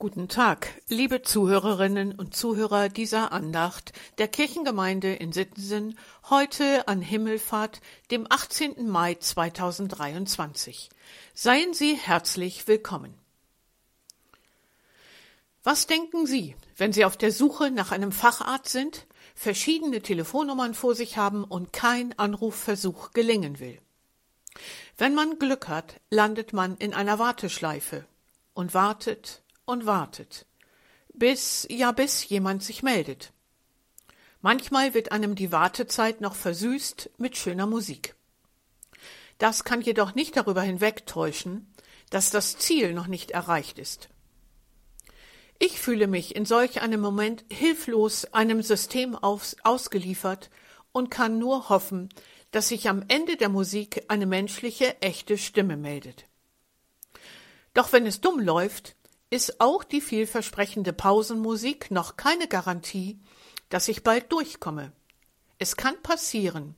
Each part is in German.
Guten Tag, liebe Zuhörerinnen und Zuhörer dieser Andacht der Kirchengemeinde in Sittensen, heute an Himmelfahrt, dem 18. Mai 2023. Seien Sie herzlich willkommen. Was denken Sie, wenn Sie auf der Suche nach einem Facharzt sind, verschiedene Telefonnummern vor sich haben und kein Anrufversuch gelingen will? Wenn man Glück hat, landet man in einer Warteschleife und wartet und wartet, bis, ja bis jemand sich meldet. Manchmal wird einem die Wartezeit noch versüßt mit schöner Musik. Das kann jedoch nicht darüber hinwegtäuschen, dass das Ziel noch nicht erreicht ist. Ich fühle mich in solch einem Moment hilflos einem System aus, ausgeliefert und kann nur hoffen, dass sich am Ende der Musik eine menschliche, echte Stimme meldet. Doch wenn es dumm läuft, ist auch die vielversprechende Pausenmusik noch keine Garantie, dass ich bald durchkomme. Es kann passieren,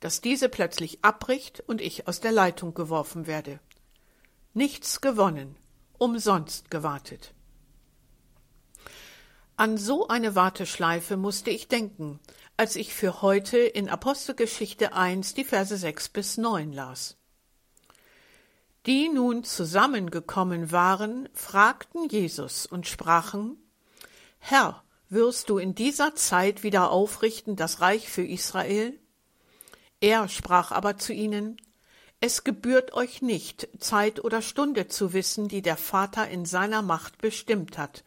dass diese plötzlich abbricht und ich aus der Leitung geworfen werde. Nichts gewonnen, umsonst gewartet. An so eine Warteschleife musste ich denken, als ich für heute in Apostelgeschichte 1 die Verse 6 bis 9 las. Die nun zusammengekommen waren, fragten Jesus und sprachen, Herr, wirst du in dieser Zeit wieder aufrichten das Reich für Israel? Er sprach aber zu ihnen, Es gebührt euch nicht, Zeit oder Stunde zu wissen, die der Vater in seiner Macht bestimmt hat.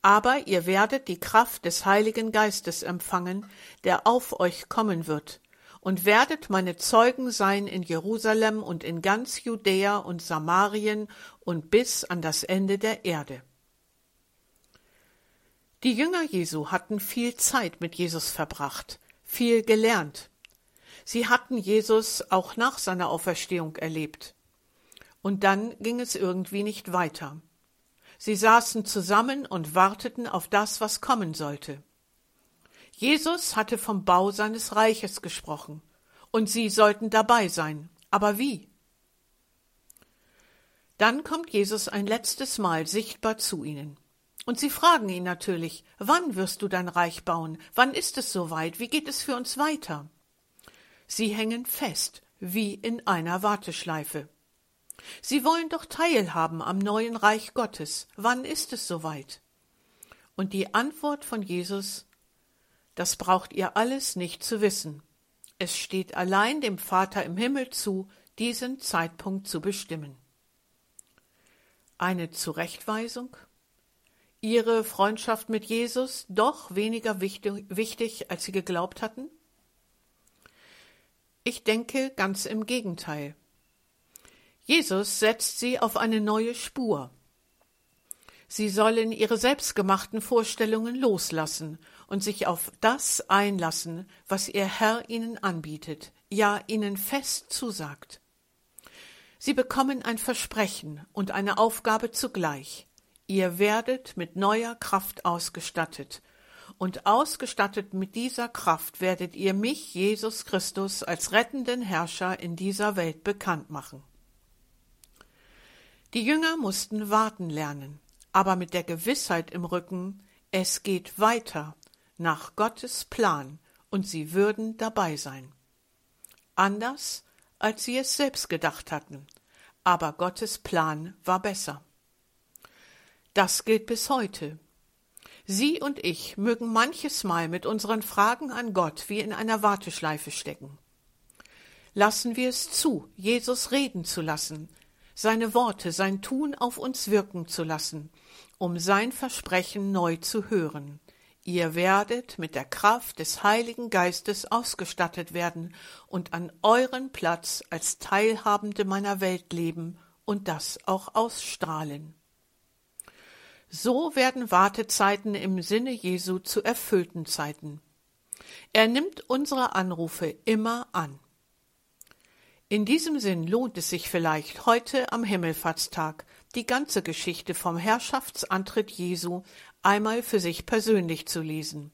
Aber ihr werdet die Kraft des Heiligen Geistes empfangen, der auf euch kommen wird, und werdet meine Zeugen sein in Jerusalem und in ganz Judäa und Samarien und bis an das Ende der Erde. Die Jünger Jesu hatten viel Zeit mit Jesus verbracht, viel gelernt. Sie hatten Jesus auch nach seiner Auferstehung erlebt. Und dann ging es irgendwie nicht weiter. Sie saßen zusammen und warteten auf das, was kommen sollte. Jesus hatte vom Bau seines Reiches gesprochen, und sie sollten dabei sein. Aber wie? Dann kommt Jesus ein letztes Mal sichtbar zu ihnen. Und sie fragen ihn natürlich, wann wirst du dein Reich bauen? Wann ist es soweit? Wie geht es für uns weiter? Sie hängen fest, wie in einer Warteschleife. Sie wollen doch teilhaben am neuen Reich Gottes. Wann ist es soweit? Und die Antwort von Jesus das braucht ihr alles nicht zu wissen. Es steht allein dem Vater im Himmel zu, diesen Zeitpunkt zu bestimmen. Eine Zurechtweisung? Ihre Freundschaft mit Jesus doch weniger wichtig, wichtig, als sie geglaubt hatten? Ich denke ganz im Gegenteil. Jesus setzt sie auf eine neue Spur. Sie sollen ihre selbstgemachten Vorstellungen loslassen und sich auf das einlassen, was ihr Herr ihnen anbietet, ja ihnen fest zusagt. Sie bekommen ein Versprechen und eine Aufgabe zugleich. Ihr werdet mit neuer Kraft ausgestattet, und ausgestattet mit dieser Kraft werdet ihr mich, Jesus Christus, als rettenden Herrscher in dieser Welt bekannt machen. Die Jünger mussten warten lernen aber mit der Gewissheit im Rücken, es geht weiter nach Gottes Plan und sie würden dabei sein. Anders, als sie es selbst gedacht hatten, aber Gottes Plan war besser. Das gilt bis heute. Sie und ich mögen manches Mal mit unseren Fragen an Gott wie in einer Warteschleife stecken. Lassen wir es zu, Jesus reden zu lassen, seine Worte, sein Tun auf uns wirken zu lassen, um sein Versprechen neu zu hören. Ihr werdet mit der Kraft des Heiligen Geistes ausgestattet werden und an euren Platz als Teilhabende meiner Welt leben und das auch ausstrahlen. So werden Wartezeiten im Sinne Jesu zu erfüllten Zeiten. Er nimmt unsere Anrufe immer an. In diesem Sinn lohnt es sich vielleicht heute am Himmelfahrtstag die ganze Geschichte vom Herrschaftsantritt Jesu einmal für sich persönlich zu lesen.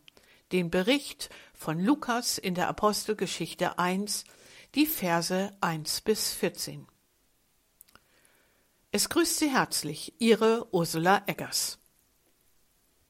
Den Bericht von Lukas in der Apostelgeschichte 1, die Verse 1 bis 14. Es grüßt Sie herzlich, Ihre Ursula Eggers.